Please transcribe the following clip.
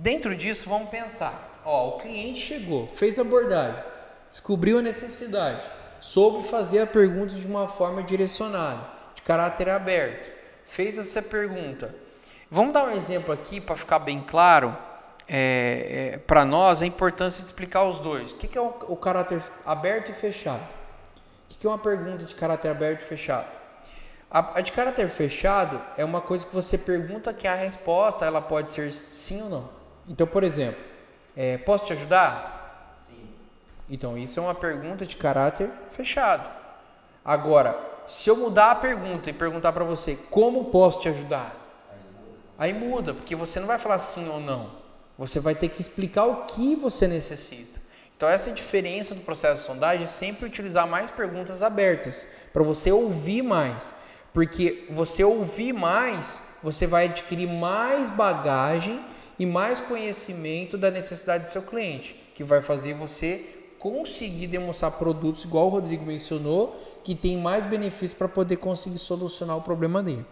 Dentro disso, vamos pensar. Ó, o cliente chegou, fez a abordagem, descobriu a necessidade, soube fazer a pergunta de uma forma direcionada, de caráter aberto, fez essa pergunta. Vamos dar um exemplo aqui para ficar bem claro é, é, para nós a importância de explicar os dois. O que, que é o, o, caráter aberto e fechado? O que, que é uma pergunta de caráter aberto e fechado? A, a, de caráter fechado é uma coisa que você pergunta que a resposta ela pode ser sim ou não. Então, por exemplo, é, posso te ajudar? Sim. Então, isso é uma pergunta de caráter fechado. Agora, se eu mudar a pergunta e perguntar para você como posso te ajudar, aí muda, porque você não vai falar sim ou não. Você vai ter que explicar o que você necessita. Então, essa é a diferença do processo de sondagem, é sempre utilizar mais perguntas abertas, para você ouvir mais. Porque você ouvir mais, você vai adquirir mais bagagem e mais conhecimento da necessidade do seu cliente, que vai fazer você conseguir demonstrar produtos, igual o Rodrigo mencionou, que tem mais benefícios para poder conseguir solucionar o problema dele.